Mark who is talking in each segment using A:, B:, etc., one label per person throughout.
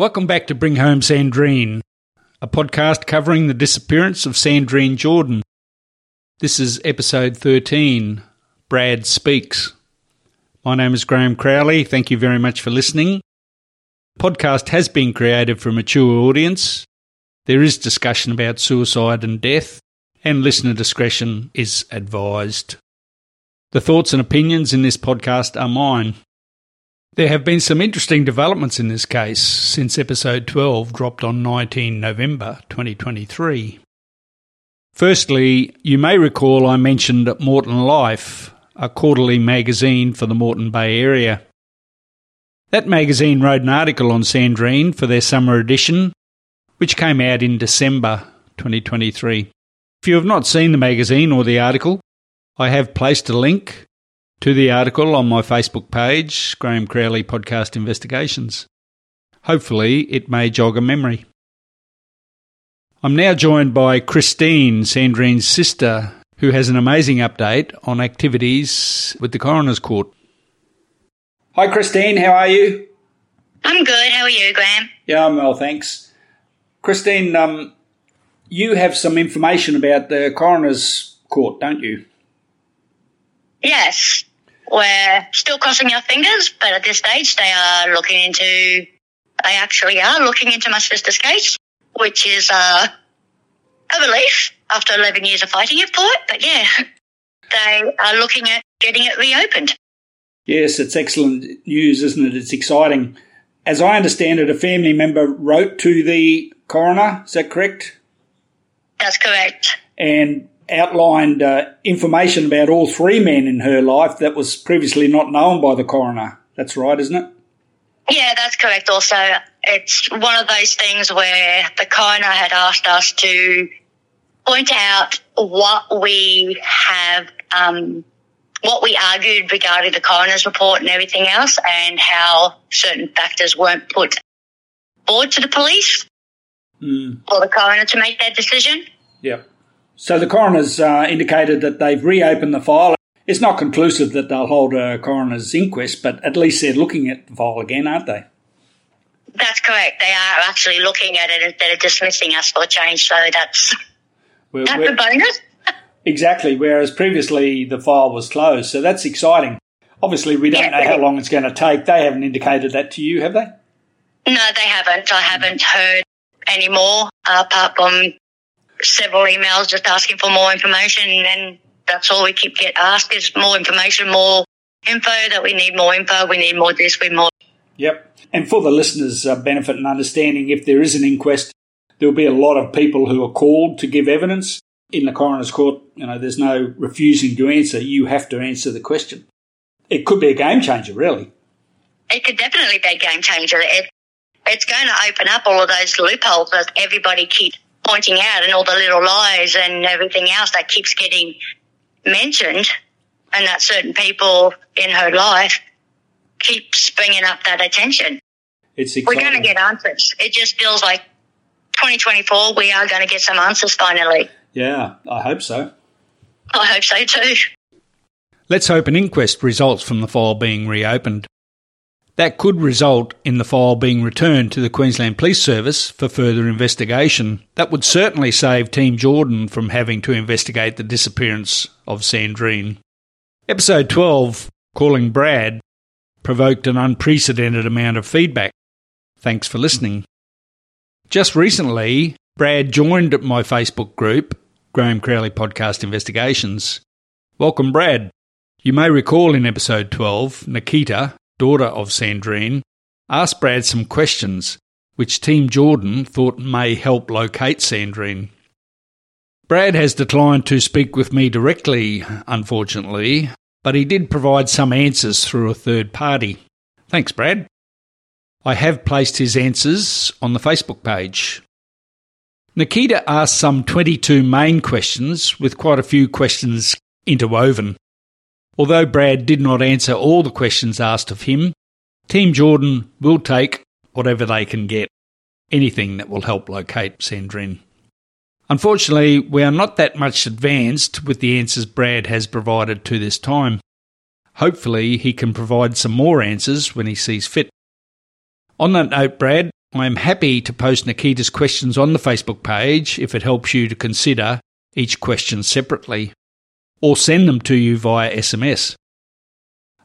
A: Welcome back to Bring Home Sandrine, a podcast covering the disappearance of Sandrine Jourdan. This is episode 13 Brad Speaks. My name is Graeme Crowley. Thank you very much for listening. The podcast has been created for a mature audience. There is discussion about suicide and death, and listener discretion is advised. The thoughts and opinions in this podcast are mine. There have been some interesting developments in this case since episode 12 dropped on 19 November 2023. Firstly, you may recall I mentioned Moreton Life, a quarterly magazine for the Moreton Bay area. That magazine wrote an article on Sandrine for their summer edition, which came out in December 2023. If you have not seen the magazine or the article, I have placed a link to the article on my Facebook page, Graeme Crowley Podcast Investigations. Hopefully, it may jog a memory. I'm now joined by Christine, Sandrine's sister, who has an amazing update on activities with the Coroner's Court. Hi, Christine, how are you?
B: I'm good. How are you, Graeme?
A: Yeah, I'm well, thanks. Christine, um, you have some information about the Coroner's Court, don't you?
B: Yes. We're still crossing our fingers, but at this stage, they are looking into, they actually are looking into my sister's case, which is uh, a relief after 11 years of fighting it for it. But yeah, they are looking at getting it reopened.
A: Yes, it's excellent news, isn't it? It's exciting. As I understand it, a family member wrote to the coroner. Is that correct?
B: That's correct.
A: And outlined uh, information about all three men in her life that was previously not known by the coroner. That's right, isn't it?
B: Yeah, that's correct. Also, it's one of those things where the coroner had asked us to point out what we have, um, what we argued regarding the coroner's report and everything else, and how certain factors weren't put forward to the police
A: mm.
B: for the coroner to make that decision.
A: Yep. So the coroner's uh, indicated that they've reopened the file. It's not conclusive that they'll hold a coroner's inquest, but at least they're looking at the file again, aren't they?
B: That's correct. They are actually looking at it instead of dismissing us for a change. So that's we're, that's we're, a bonus.
A: exactly. Whereas previously the file was closed, so that's exciting. Obviously, we don't yeah, know how long it's going to take. They haven't indicated that to you, have they?
B: No, they haven't. I haven't heard any more uh, apart from several emails just asking for more information, and that's all we keep get asked is more information, more info. That we need more info. We need more this. We need more.
A: Yep. And for the listeners' uh, benefit and understanding, if there is an inquest, there'll be a lot of people who are called to give evidence in the coroner's court. You know, there's no refusing to answer. You have to answer the question. It could be a game changer, really.
B: It could definitely be a game changer. It, it's going to open up all of those loopholes that everybody keeps pointing out and all the little lies and everything else that keeps getting mentioned and that certain people in her life keeps bringing up that attention.
A: It's
B: We're going to get answers. It just feels like 2024, we are going to get some answers finally.
A: Yeah, I hope so.
B: I hope so too.
A: Let's hope an inquest results from the file being reopened. That could result in the file being returned to the Queensland Police Service for further investigation. That would certainly save Team Jourdan from having to investigate the disappearance of Sandrine. Episode 12, Calling Brad, provoked an unprecedented amount of feedback. Thanks for listening. Just recently, Brad joined my Facebook group, Graeme Crowley Podcast Investigations. Welcome, Brad. You may recall in episode 12, Nikita, daughter of Sandrine, asked Brad some questions which Team Jourdan thought may help locate Sandrine. Brad has declined to speak with me directly, unfortunately, but he did provide some answers through a third party. Thanks, Brad. I have placed his answers on the Facebook page. Nikita asked some 22 main questions with quite a few questions interwoven. Although Brad did not answer all the questions asked of him, Team Jourdan will take whatever they can get, anything that will help locate Sandrine. Unfortunately, we are not that much advanced with the answers Brad has provided to this time. Hopefully, he can provide some more answers when he sees fit. On that note, Brad, I am happy to post Nikita's questions on the Facebook page if it helps you to consider each question separately, or send them to you via SMS.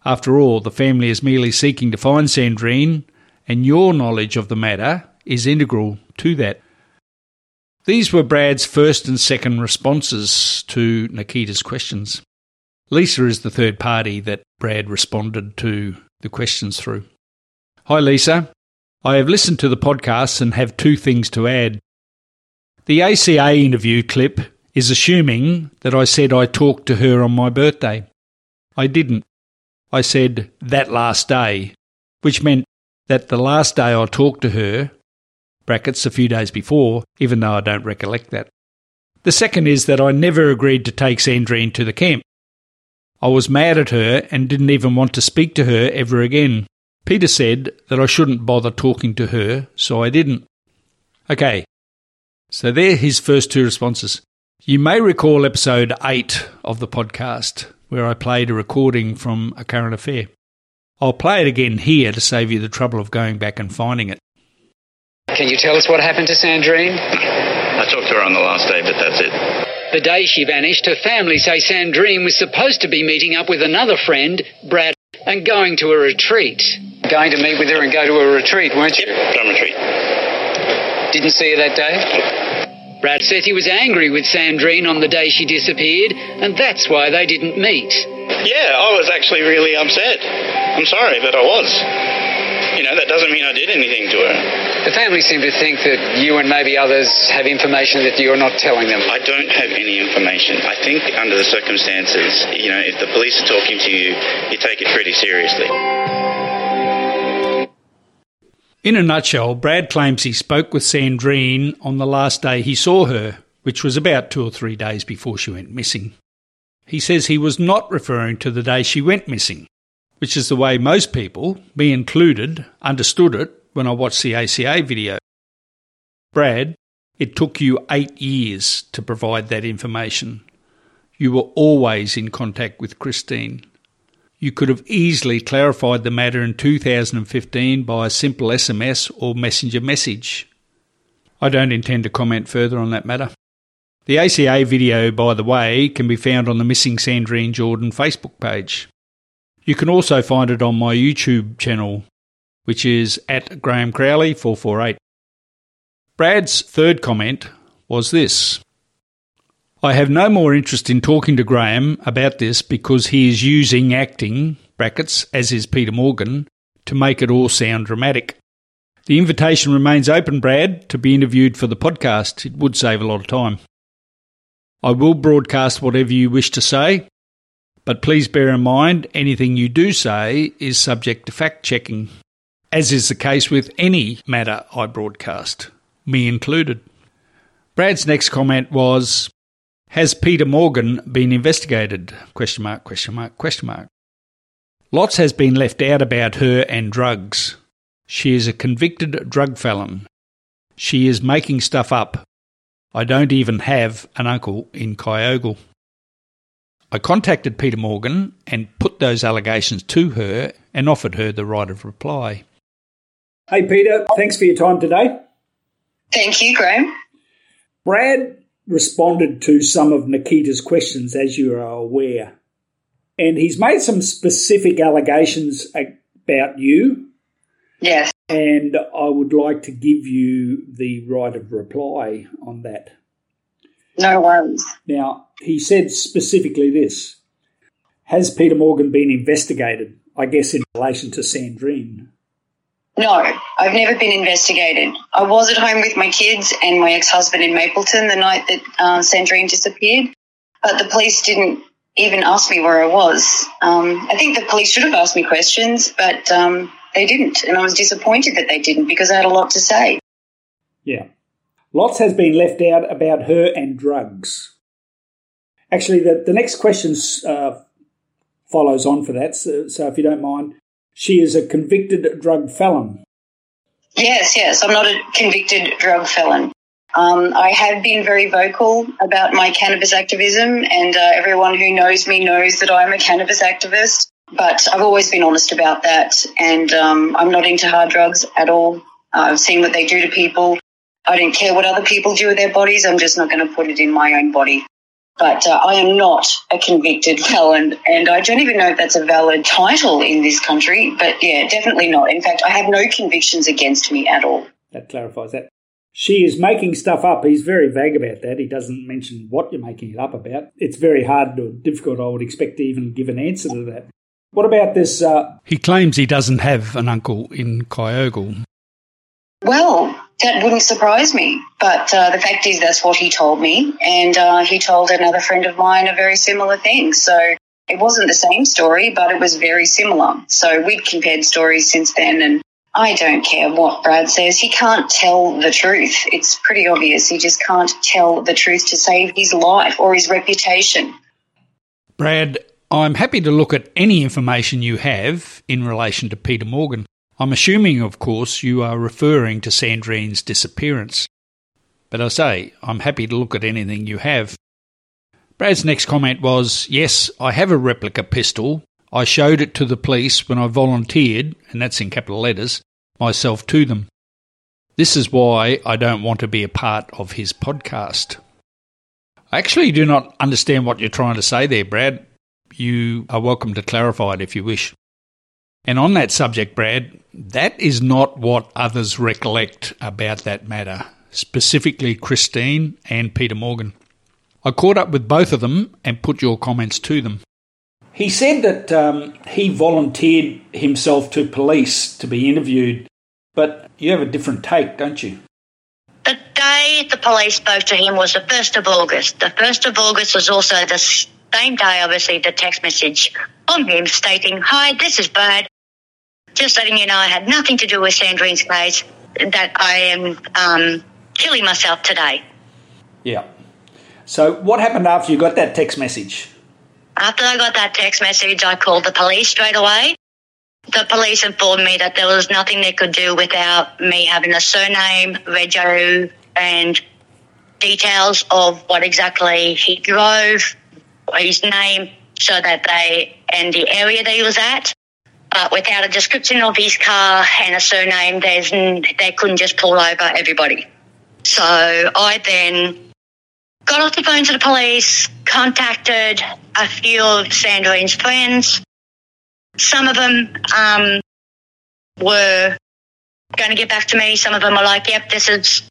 A: After all, the family is merely seeking to find Sandrine, and your knowledge of the matter is integral to that. These were Brad's first and second responses to Nikita's questions. Lisa is the third party that Brad responded to the questions through. Hi, Lisa. I have listened to the podcast and have two things to add. The ACA interview clip is assuming that I said I talked to her on my birthday. I didn't. I said that last day, which meant that the last day I talked to her, brackets a few days before, even though I don't recollect that. The second is that I never agreed to take Sandrine to the camp. I was mad at her and didn't even want to speak to her ever again. Peter said that I shouldn't bother talking to her, so I didn't. Okay, so there are his first two responses. You may recall episode 8 of the podcast, where I played a recording from a current affair. I'll play it again here to save you the trouble of going back and finding it.
C: Can you tell us what happened to Sandrine?
D: I talked to her on the last day, but that's it.
C: The day she vanished, her family say Sandrine was supposed to be meeting up with another friend, Brad, and going to a retreat. Going to meet with her and go to a retreat, weren't you?
D: Yep, drum retreat.
C: Didn't see her that day? Brad says he was angry with Sandrine on the day she disappeared, and that's why they didn't meet.
D: Yeah, I was actually really upset. I'm sorry, but I was. You know, that doesn't mean I did anything to her.
C: The family seem to think that you and maybe others have information that you're not telling them.
D: I don't have any information. I think under the circumstances, you know, if the police are talking to you, you take it pretty seriously.
A: In a nutshell, Brad claims he spoke with Sandrine on the last day he saw her, which was about two or three days before she went missing. He says he was not referring to the day she went missing, which is the way most people, me included, understood it when I watched the ACA video. Brad, it took you eight years to provide that information. You were always in contact with Christine. You could have easily clarified the matter in 2015 by a simple SMS or messenger message. I don't intend to comment further on that matter. The ACA video, by the way, can be found on the Missing Sandrine Jourdan Facebook page. You can also find it on my YouTube channel, which is at Graeme Crowley 448. Brad's third comment was this. I have no more interest in talking to Graeme about this because he is using acting, brackets, as is Peter Morgan, to make it all sound dramatic. The invitation remains open, Brad, to be interviewed for the podcast. It would save a lot of time. I will broadcast whatever you wish to say, but please bear in mind anything you do say is subject to fact checking, as is the case with any matter I broadcast, me included. Brad's next comment was has Peter Morgan been investigated? Question mark, question mark, question mark. Lots has been left out about her and drugs. She is a convicted drug felon. She is making stuff up. I don't even have an uncle in Kyogle. I contacted Peter Morgan and put those allegations to her and offered her the right of reply. Hey, Peter, thanks for your time today.
B: Thank you, Graeme.
A: Brad responded to some of Nikita's questions, as you are aware. And he's made some specific allegations about you.
B: Yes.
A: And I would like to give you the right of reply on that.
B: No worries.
A: Now, he said specifically this Has Peter Morgan been investigated? I guess in relation to Sandrine.
B: No, I've never been investigated. I was at home with my kids and my ex-husband in Mapleton the night that uh, Sandrine disappeared, but the police didn't even ask me where I was. Um, I think the police should have asked me questions, but um,
E: they didn't. And I was disappointed that they didn't because I had a lot to say.
A: Yeah. Lots has been left out about her and drugs. Actually, the, the next question uh, follows on for that. So, so if you don't mind, she is a convicted drug felon.
E: Yes, yes. I'm not a convicted drug felon. Um, I have been very vocal about my cannabis activism, and uh, everyone who knows me knows that I'm a cannabis activist. But I've always been honest about that, and um, I'm not into hard drugs at all. I've seen what they do to people. I don't care what other people do with their bodies. I'm just not going to put it in my own body. But uh, I am not a convicted felon, and I don't even know if that's a valid title in this country. But yeah, definitely not. In fact, I have no convictions against me at all.
A: That clarifies that she is making stuff up. He's very vague about that. He doesn't mention what you're making it up about. It's very hard or difficult, I would expect, to even give an answer to that. What about this? Uh...
F: He claims he doesn't have an uncle in Kyogle.
E: Well, that wouldn't surprise me. But uh, the fact is, that's what he told me. And uh, he told another friend of mine a very similar thing. So it wasn't the same story, but it was very similar. So we'd compared stories since then. And I don't care what Brad says. He can't tell the truth. It's pretty obvious. He just can't tell the truth to save his life or his reputation.
F: Brad, I'm happy to look at any information you have in relation to Peter Morgan. I'm assuming, of course, you are referring to Sandrine's disappearance. But I say, I'm happy to look at anything you have. Brad's next comment was Yes, I have a replica pistol, I showed it to the police when I volunteered, and that's in capital letters, myself to them. This is why I don't want to be a part of his podcast. I actually do not understand what you're trying to say there, Brad. You are welcome to clarify it if you wish. And on that subject, Brad, that is not what others recollect about that matter, specifically Christine and Peter Morgan. I caught up with both of them and put your comments to them.
A: He said that um, he volunteered himself to police to be interviewed, but you have a different take, don't you?
B: The day the police spoke to him was the 1st of August. The 1st of August was also the same day I received a text message from him stating, Hi, this is Brad. Just letting you know I had nothing to do with Sandrine's case, that I am um, killing myself today.
A: Yeah. So, what happened after you got that text message?
B: After I got that text message, I called the police straight away. The police informed me that there was nothing they could do without me having a surname, rego, and details of what exactly he drove, his name, so that they and the area that he was at. But without a description of his car and a surname, there's they couldn't just pull over everybody. So I then got off the phone to the police, contacted a few of Sandrine's friends. Some of them um, were going to get back to me. Some of them are like, yep, this is,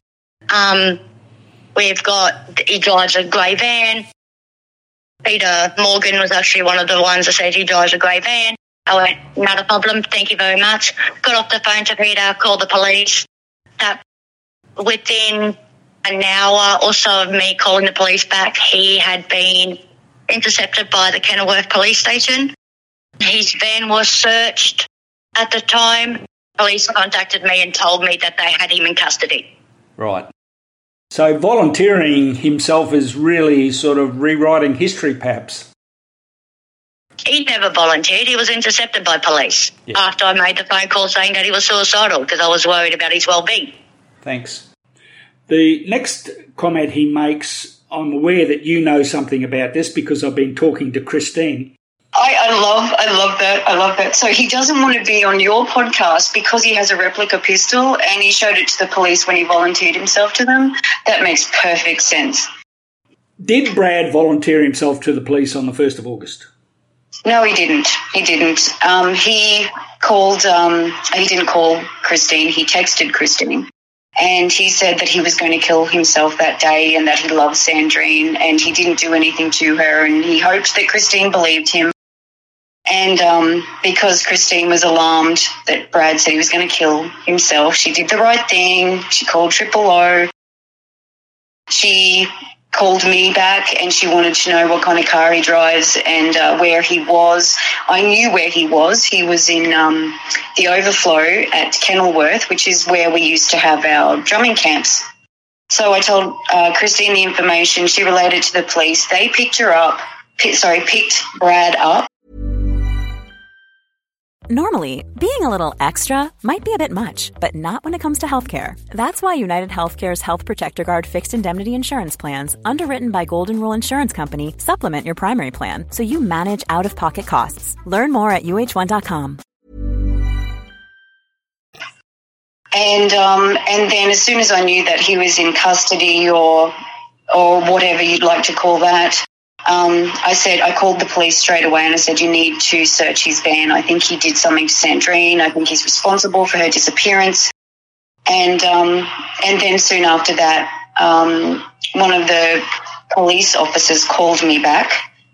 B: um, we've got, he drives a grey van. Peter Morgan was actually one of the ones that said he drives a grey van. Oh, I went, not a problem, thank you very much. Got off the phone to Peter, called the police. That within an hour or so of me calling the police back, he had been intercepted by the Kenilworth police station. His van was searched at the time. Police contacted me and told me that they had him in custody.
A: Right. So volunteering himself is really sort of rewriting history, perhaps.
B: He never volunteered. He was intercepted by police yeah. after I made the phone call saying that he was suicidal because I was worried about his well-being.
A: Thanks. The next comment he makes, I'm aware that you know something about this because I've been talking to Christine.
E: I, I, love, I love that. I love that. So he doesn't want to be on your podcast because he has a replica pistol and he showed it to the police when he volunteered himself to them. That makes perfect sense.
A: Did Brad volunteer himself to the police on the 1st of August?
E: No, he didn't. He didn't. Um, he called, um, he didn't call Christine. He texted Christine and he said that he was going to kill himself that day and that he loved Sandrine and he didn't do anything to her and he hoped that Christine believed him. And um, because Christine was alarmed that Brad said he was going to kill himself, she did the right thing. She called Triple O. She called me back and she wanted to know what kind of car he drives and uh, where he was. I knew where he was. He was in um, the overflow at Kenilworth, which is where we used to have our drumming camps. So I told uh, Christine the information. She related to the police. They picked her up. sorry, picked Brad up
G: Normally, being a little extra might be a bit much, but not when it comes to healthcare. That's why United Healthcare's Health Protector Guard fixed indemnity insurance plans, underwritten by Golden Rule Insurance Company, supplement your primary plan so you manage out of pocket costs. Learn more at uh1.com.
E: And um, and then as soon as I knew that he was in custody or or whatever you'd like to call that, um, I said, I called the police straight away and I said, you need to search his van. I think he did something to Sandrine. I think he's responsible for her disappearance. And, um, and then soon after that, um, one of the police officers called me back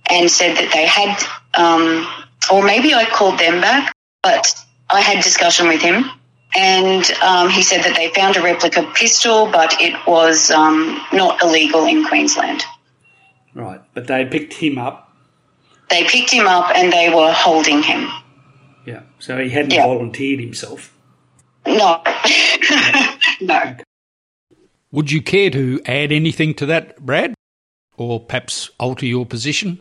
E: and said that they had, um, or maybe I called them back, but I had discussion with him and um, he said that they found a replica pistol, but it was um, not illegal in Queensland.
A: Right, but they picked him up.
E: They picked him up and they were holding him.
A: Yeah, so he hadn't yeah. volunteered himself.
E: No, no.
A: Would you care to add anything to that, Brad? Or perhaps alter your position?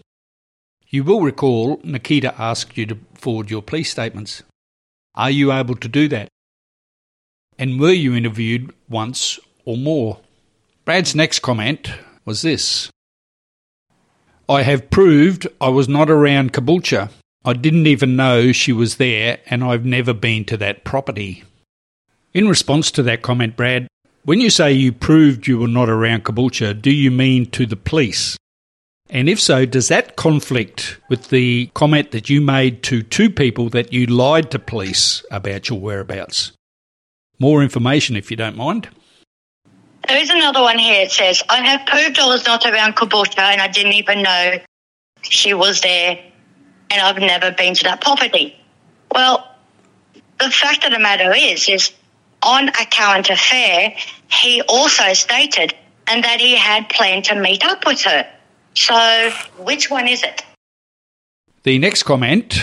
A: You will recall Nikita asked you to forward your police statements. Are you able to do that? And were you interviewed once or more? Brad's next comment was this I have proved I was not around Caboolture. I didn't even know she was there, and I've never been to that property. In response to that comment, Brad, when you say you proved you were not around Caboolture, do you mean to the police? And if so, does that conflict with the comment that you made to two people that you lied to police about your whereabouts? More information if you don't mind.
B: There is another one here. It says, I have proved I was not around Caboolture and I didn't even know she was there and I've never been to that property. Well, the fact of the matter is, is on a current affair, he also stated and that he had planned to meet up with her. So, which one is it?
A: The next comment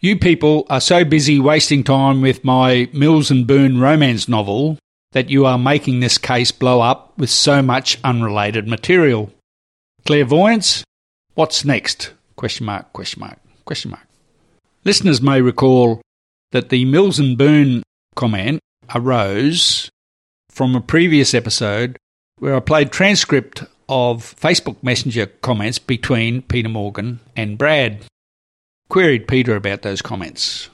A: You people are so busy wasting time with my Mills and Boon romance novel that you are making this case blow up with so much unrelated material. Clairvoyance? What's next? Question mark, question mark, question mark. Listeners may recall that the Mills and Boon comment arose from a previous episode where I played transcript of Facebook Messenger comments between Peter Morgan and Brad. Queried Peter about those comments.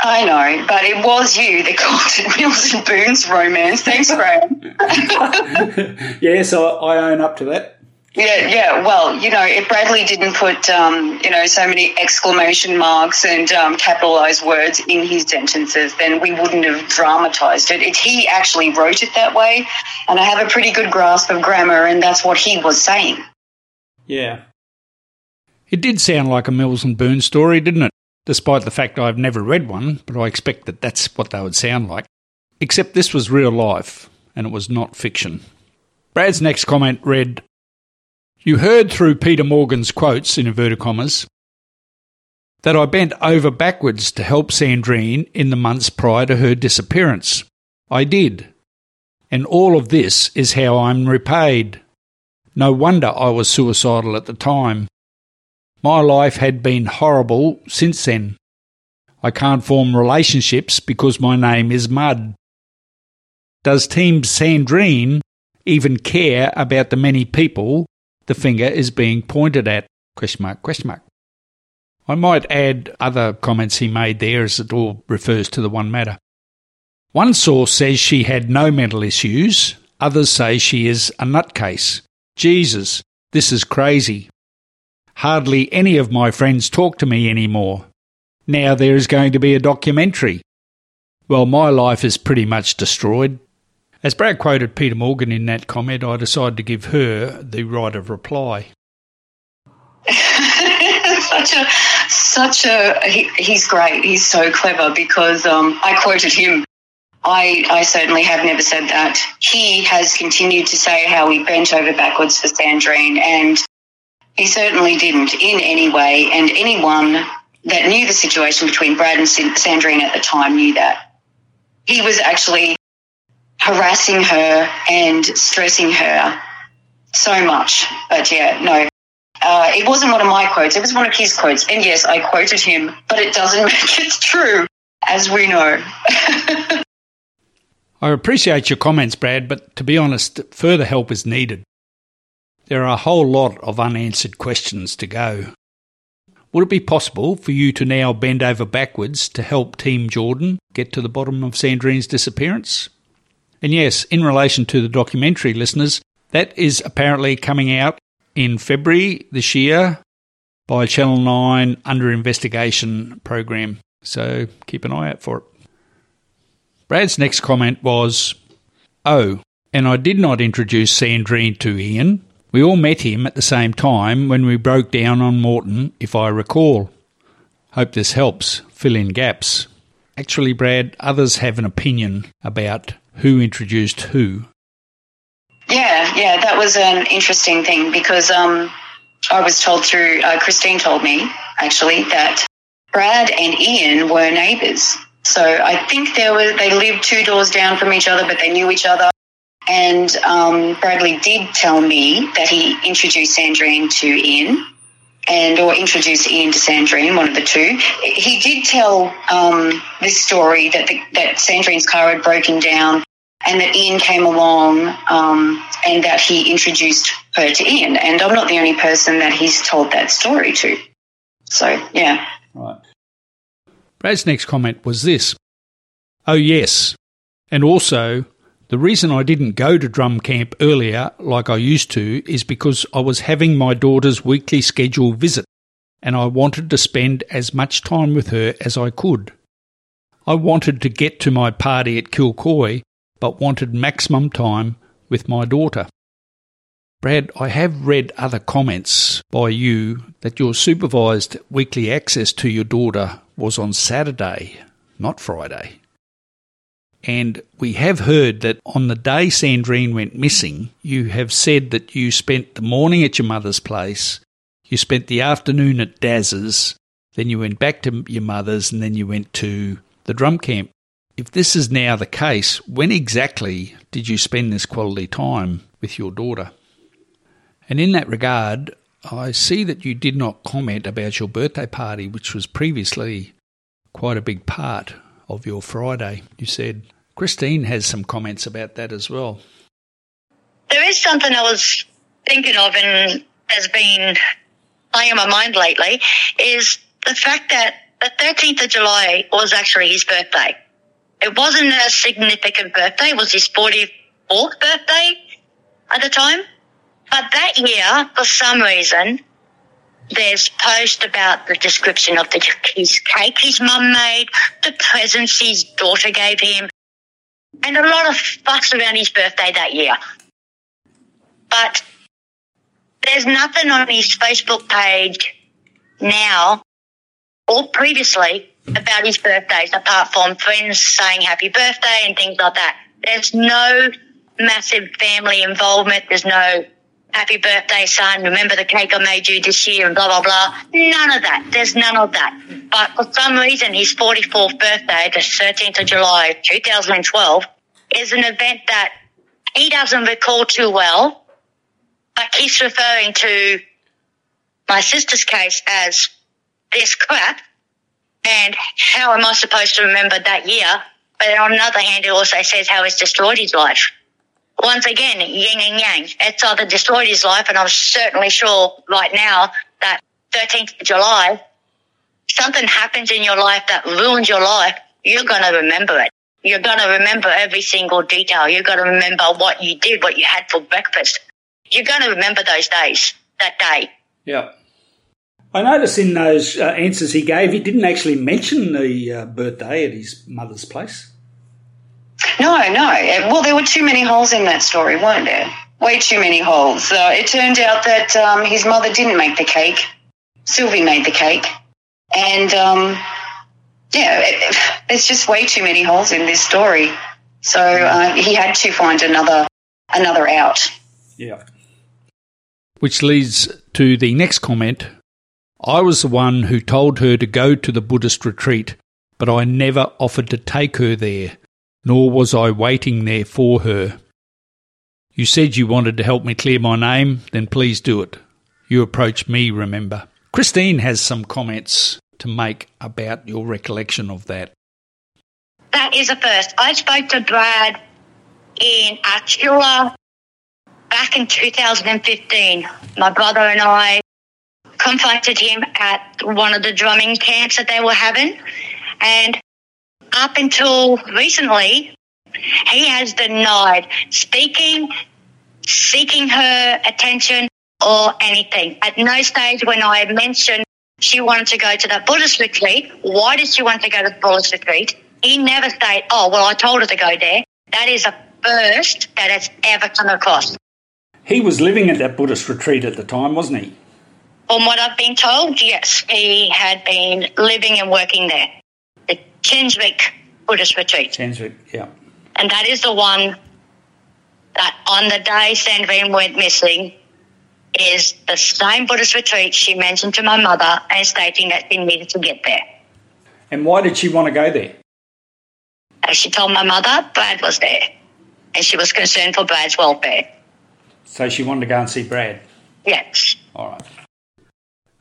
E: I know, but it was you that called it Mills and Boon's romance. Thanks, Graeme.
A: yes, I, I own up to that.
E: Yeah, yeah. Well, you know, if Bradley didn't put, um, you know, so many exclamation marks and um, capitalized words in his sentences, then we wouldn't have dramatized it. It's he actually wrote it that way, and I have a pretty good grasp of grammar, and that's what he was saying.
A: Yeah. It did sound like a Mills and Boon story, didn't it? Despite the fact I've never read one, but I expect that that's what they would sound like. Except this was real life, and it was not fiction. Brad's next comment read You heard through Peter Morgan's quotes, in inverted commas, that I bent over backwards to help Sandrine in the months prior to her disappearance. I did. And all of this is how I'm repaid. No wonder I was suicidal at the time. My life had been horrible since then. I can't form relationships because my name is Mud. Does Team Sandrine even care about the many people the finger is being pointed at? Question mark, question mark. I might add other comments he made there as it all refers to the one matter. One source says she had no mental issues, others say she is a nutcase. Jesus, this is crazy. Hardly any of my friends talk to me anymore. Now there is going to be a documentary. Well, my life is pretty much destroyed. As Brad quoted Peter Morgan in that comment, I decided to give her the right of reply.
E: such a, such a, he, he's great. He's so clever because um, I quoted him I, I certainly have never said that. He has continued to say how he bent over backwards for Sandrine, and he certainly didn't in any way. And anyone that knew the situation between Brad and Sandrine at the time knew that. He was actually harassing her and stressing her so much. But yeah, no. Uh, it wasn't one of my quotes. It was one of his quotes. And yes, I quoted him, but it doesn't make it true, as we know.
A: I appreciate your comments, Brad, but to be honest, further help is needed. There are a whole lot of unanswered questions to go. Would it be possible for you to now bend over backwards to help Team Jourdan get to the bottom of Sandrine's disappearance? And yes, in relation to the documentary, listeners, that is apparently coming out in February this year by Channel 9 Under Investigation program. So keep an eye out for it. Brad's next comment was, Oh, and I did not introduce Sandrine to Ian. We all met him at the same time when we broke down on Moreton, if I recall. Hope this helps fill in gaps. Actually, Brad, others have an opinion about who introduced who.
E: Yeah, yeah, that was an interesting thing because um, I was told through, uh, Christine told me actually that Brad and Ian were neighbours. So I think there were, they lived two doors down from each other, but they knew each other. And um, Bradley did tell me that he introduced Sandrine to Ian and or introduced Ian to Sandrine, one of the two. He did tell um, this story that the, that Sandrine's car had broken down and that Ian came along um, and that he introduced her to Ian. And I'm not the only person that he's told that story to. So, yeah.
A: Right. Brad's next comment was this Oh, yes. And also, the reason I didn't go to drum camp earlier like I used to is because I was having my daughter's weekly scheduled visit and I wanted to spend as much time with her as I could. I wanted to get to my party at Kilcoy but wanted maximum time with my daughter. Brad, I have read other comments by you that your supervised weekly access to your daughter was on Saturday, not Friday. And we have heard that on the day Sandrine went missing, you have said that you spent the morning at your mother's place, you spent the afternoon at Daz's, then you went back to your mother's, and then you went to the drum camp. If this is now the case, when exactly did you spend this quality time with your daughter? And in that regard, I see that you did not comment about your birthday party, which was previously quite a big part of your Friday. You said Christine has some comments about that as well.
B: There is something I was thinking of and has been playing my mind lately is the fact that the 13th of July was actually his birthday. It wasn't a significant birthday. It was his 44th birthday at the time. But that year, for some reason, there's post about the description of the his cake his mum made, the presents his daughter gave him, and a lot of fuss around his birthday that year. But there's nothing on his Facebook page now or previously about his birthdays, apart from friends saying happy birthday and things like that. There's no massive family involvement. There's no happy birthday, son. Remember the cake I made you this year and blah, blah, blah. None of that. There's none of that. But for some reason, his 44th birthday, the 13th of July, 2012, is an event that he doesn't recall too well, but he's referring to my sister's case as this crap and how am I supposed to remember that year? But on the other hand, it also says how it's destroyed his life. Once again, yin and yang. It's either destroyed his life, and I'm certainly sure right now that 13th of July, something happens in your life that ruins your life, you're going to remember it. You're going to remember every single detail. You're going to remember what you did, what you had for breakfast. You're going to remember those days, that day.
A: Yeah. I noticed in those uh, answers he gave, he didn't actually mention the uh, birthday at his mother's place.
E: No, no. Well, there were too many holes in that story, weren't there? Way too many holes. Uh, it turned out that um, his mother didn't make the cake. Sylvie made the cake. And um, yeah, it, there's just way too many holes in this story. So uh, he had to find another another out.
A: Yeah. Which leads to the next comment. I was the one who told her to go to the Buddhist retreat, but I never offered to take her there, nor was I waiting there for her. You said you wanted to help me clear my name, then please do it. You approached me, remember. Christine has some comments to make about your recollection of that.
B: That is a first. I spoke to Brad in Attila back in 2015. My brother and I confronted him at one of the drumming camps that they were having. And up until recently, he has denied speaking, seeking her attention, or anything. At no stage when I mentioned she wanted to go to the Buddhist retreat, why did she want to go to the Buddhist retreat? He never said, oh, well, I told her to go there. That is a first that has ever come across.
A: He was living at that Buddhist retreat at the time, wasn't he?
B: From what I've been told, yes, he had been living and working there. The Buddhist retreat.
A: Chenrezig, yeah.
B: And that is the one that on the day Sandrine went missing is the same Buddhist retreat she mentioned to my mother and stating that she needed to get there.
A: And why did she want to go there?
B: As she told my mother, Brad was there and she was concerned for Brad's welfare.
A: So she wanted to go and see Brad?
B: Yes.
A: All right.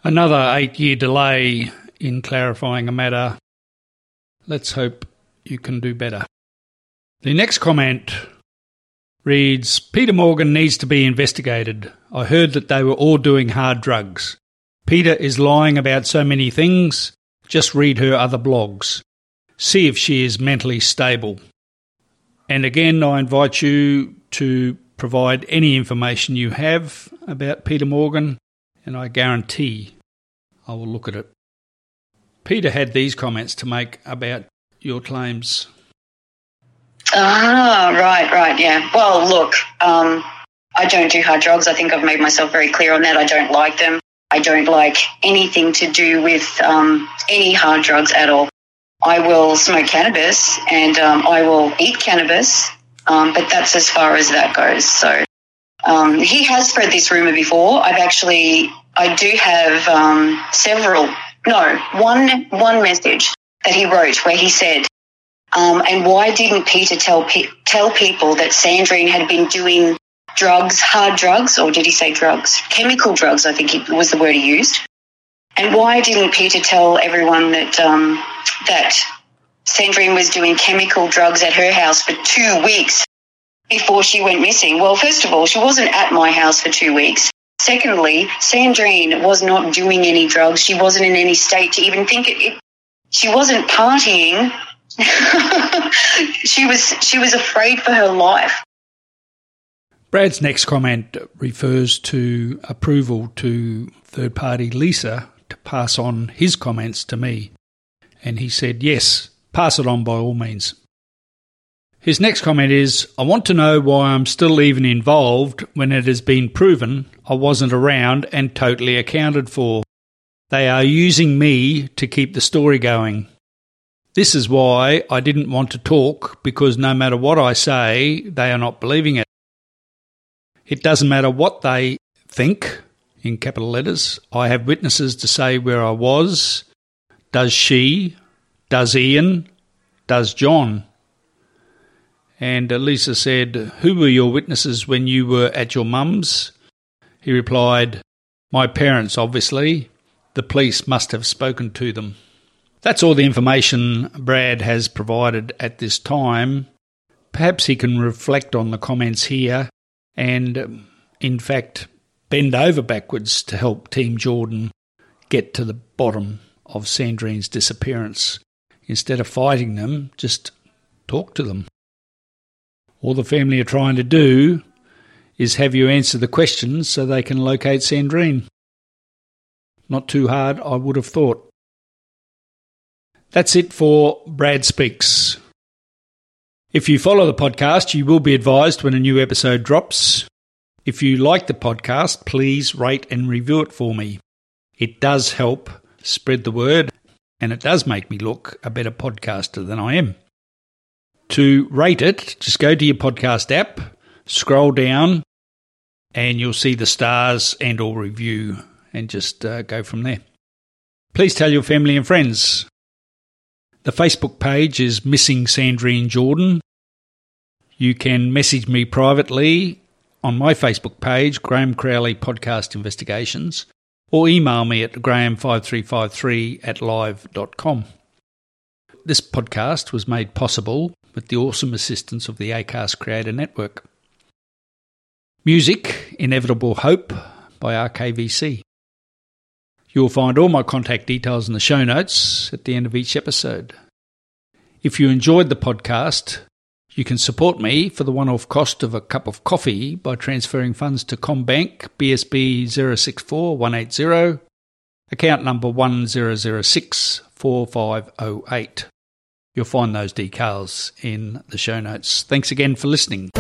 A: Another eight year delay in clarifying a matter. Let's hope you can do better. The next comment reads Peter Morgan needs to be investigated. I heard that they were all doing hard drugs. Peter is lying about so many things. Just read her other blogs. See if she is mentally stable. And again, I invite you to provide any information you have about Peter Morgan, and I guarantee I will look at it. Peter had these comments to make about your claims.
E: Ah, right, right, yeah. Well, look, um, I don't do hard drugs. I think I've made myself very clear on that. I don't like them. I don't like anything to do with um, any hard drugs at all. I will smoke cannabis and um, I will eat cannabis, um, but that's as far as that goes. So um, he has spread this rumor before. I've actually, I do have um, several, no, one one message that he wrote where he said, um, "And why didn't Peter tell pe- tell people that Sandrine had been doing drugs, hard drugs, or did he say drugs? Chemical drugs, I think it was the word he used." And why didn't Peter tell everyone that um, that Sandrine was doing chemical drugs at her house for two weeks before she went missing? Well, first of all, she wasn't at my house for two weeks. Secondly, Sandrine was not doing any drugs. She wasn't in any state to even think it. it she wasn't partying. she was she was afraid for her life.
A: Brad's next comment refers to approval to third party Lisa to pass on his comments to me. And he said, Yes, pass it on by all means. His next comment is I want to know why I'm still even involved when it has been proven I wasn't around and totally accounted for. They are using me to keep the story going. This is why I didn't want to talk because no matter what I say, they are not believing it. It doesn't matter what they think in capital letters. I have witnesses to say where I was. Does she? Does Ian? Does John? And uh, Lisa said, Who were your witnesses when you were at your mum's? He replied, My parents, obviously. The police must have spoken to them. That's all the information Brad has provided at this time. Perhaps he can reflect on the comments here and, um, in fact, bend over backwards to help Team Jourdan get to the bottom of Sandrine's disappearance. Instead of fighting them, just talk to them. All the family are trying to do is have you answer the questions so they can locate Sandrine. Not too hard, I would have thought. That's it for Brad Speaks. If you follow the podcast, you will be advised when a new episode drops. If you like the podcast, please rate and review it for me. It does help spread the word. and it does make me look a better podcaster than I am. To rate it, just go to your podcast app, scroll down, and you'll see the stars and or review and just uh, go from there. Please tell your family and friends. The Facebook page is Missing Sandrine Jourdan. You can message me privately on my Facebook page, Graeme Crowley Podcast Investigations, or email me at graeme5353 at live.com. This podcast was made possible with the awesome assistance of the ACAST Creator Network. Music, Inevitable Hope by RKVC. You'll find all my contact details in the show notes at the end of each episode. If you enjoyed the podcast, you can support me for the one off cost of a cup of coffee by transferring funds to Comm Bank BSB 064180, account number 10064508. You'll find those decals in the show notes. Thanks again for listening.